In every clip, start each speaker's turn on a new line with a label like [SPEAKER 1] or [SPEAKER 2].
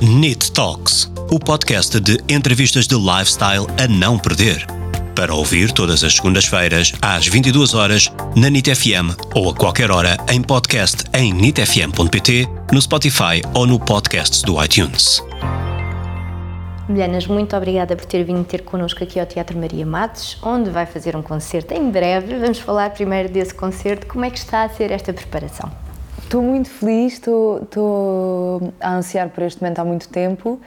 [SPEAKER 1] NIT Talks, o podcast de entrevistas de lifestyle a não perder. Para ouvir todas as segundas-feiras, às 22 horas na NIT FM ou a qualquer hora em podcast em nitfm.pt, no Spotify ou no podcast do iTunes.
[SPEAKER 2] Milhanas, muito obrigada por ter vindo ter connosco aqui ao Teatro Maria Matos, onde vai fazer um concerto em breve. Vamos falar primeiro desse concerto. Como é que está a ser esta preparação?
[SPEAKER 3] Estou muito feliz, estou, a ansiar por este momento há muito tempo uh,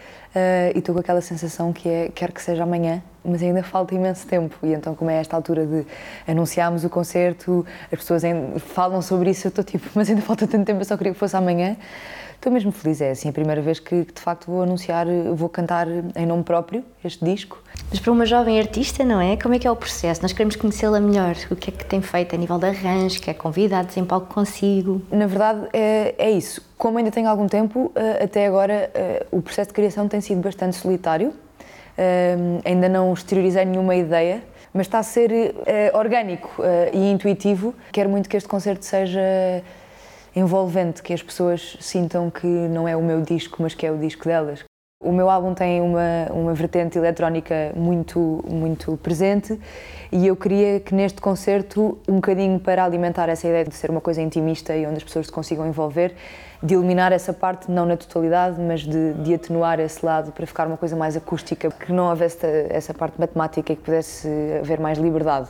[SPEAKER 3] e estou com aquela sensação que é quero que seja amanhã, mas ainda falta imenso tempo. E então, como é esta altura de anunciarmos o concerto, as pessoas falam sobre isso, eu estou tipo, mas ainda falta tanto tempo, eu só queria que fosse amanhã. Estou mesmo feliz, é assim a primeira vez que, de facto vou anunciar, vou cantar em nome próprio este disco.
[SPEAKER 2] Mas para uma jovem artista, não é? Como é que é o processo? Nós queremos conhecê-la melhor. O que é que tem feito a nível de arranjo, que é convidados em palco consigo?
[SPEAKER 3] Na verdade, é, é isso. Como ainda tenho algum tempo, eh, até agora eh, o processo de criação tem sido bastante solitário. Eh, ainda não exteriorizei nenhuma ideia, mas está a ser orgânico e intuitivo. Quero muito que este concerto seja envolvente, que as pessoas sintam que não é o meu disco, mas que é o disco delas. O meu álbum tem uma, uma vertente eletrónica muito, muito presente e eu queria que neste concerto, um bocadinho para alimentar essa ideia de ser uma coisa intimista e onde as pessoas se consigam envolver, de eliminar essa parte, não na totalidade, mas de, de atenuar esse lado para ficar uma coisa mais acústica, que não houvesse essa parte matemática e que pudesse haver mais liberdade.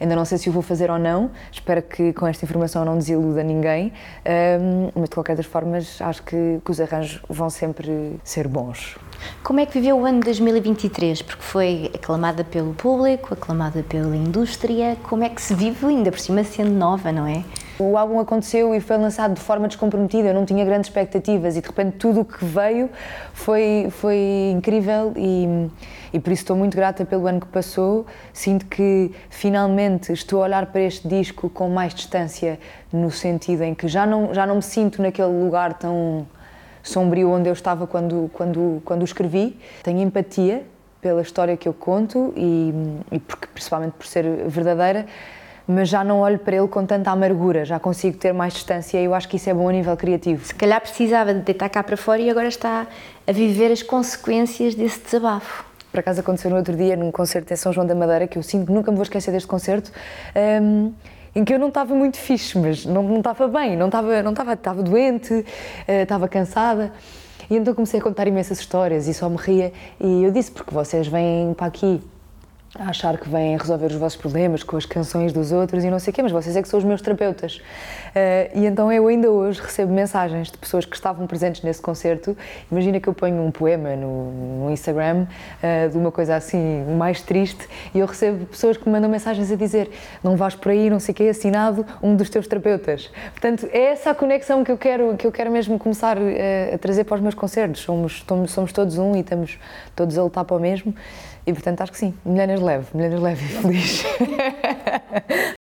[SPEAKER 3] Ainda não sei se o vou fazer ou não, espero que com esta informação não desiluda ninguém, mas de qualquer das formas acho que, que os arranjos vão sempre ser bons.
[SPEAKER 2] Como é que viveu o ano de 2023? Porque foi aclamada pelo público, aclamada pela indústria. Como é que se vive, ainda por cima sendo nova, não é?
[SPEAKER 3] O álbum aconteceu e foi lançado de forma descomprometida, eu não tinha grandes expectativas e de repente tudo o que veio foi, foi incrível e, e por isso estou muito grata pelo ano que passou. Sinto que finalmente estou a olhar para este disco com mais distância, no sentido em que já não, já não me sinto naquele lugar tão sombrio onde eu estava quando, quando, quando o escrevi. Tenho empatia pela história que eu conto e, e porque, principalmente por ser verdadeira mas já não olho para ele com tanta amargura, já consigo ter mais distância e eu acho que isso é bom a nível criativo.
[SPEAKER 2] Se calhar precisava de deitar cá para fora e agora está a viver as consequências desse desabafo.
[SPEAKER 3] Por acaso aconteceu no outro dia, num concerto em São João da Madeira, que eu sinto que nunca me vou esquecer deste concerto, um, em que eu não estava muito fixe, mas não, não estava bem, não estava, não estava, estava doente, uh, estava cansada. E então comecei a contar imensas histórias e só me ria. E eu disse, porque vocês vêm para aqui a achar que vêm resolver os vossos problemas com as canções dos outros e não sei o quê, mas vocês é que são os meus terapeutas. Uh, e então eu ainda hoje recebo mensagens de pessoas que estavam presentes nesse concerto. Imagina que eu ponho um poema no, no Instagram uh, de uma coisa assim mais triste e eu recebo pessoas que me mandam mensagens a dizer não vais por aí, não sei o quê, assinado um dos teus terapeutas. Portanto, é essa a conexão que eu quero, que eu quero mesmo começar uh, a trazer para os meus concertos. Somos, somos todos um e estamos todos a lutar para o mesmo. E portanto acho que sim, milhares leve, milhares leve e feliz.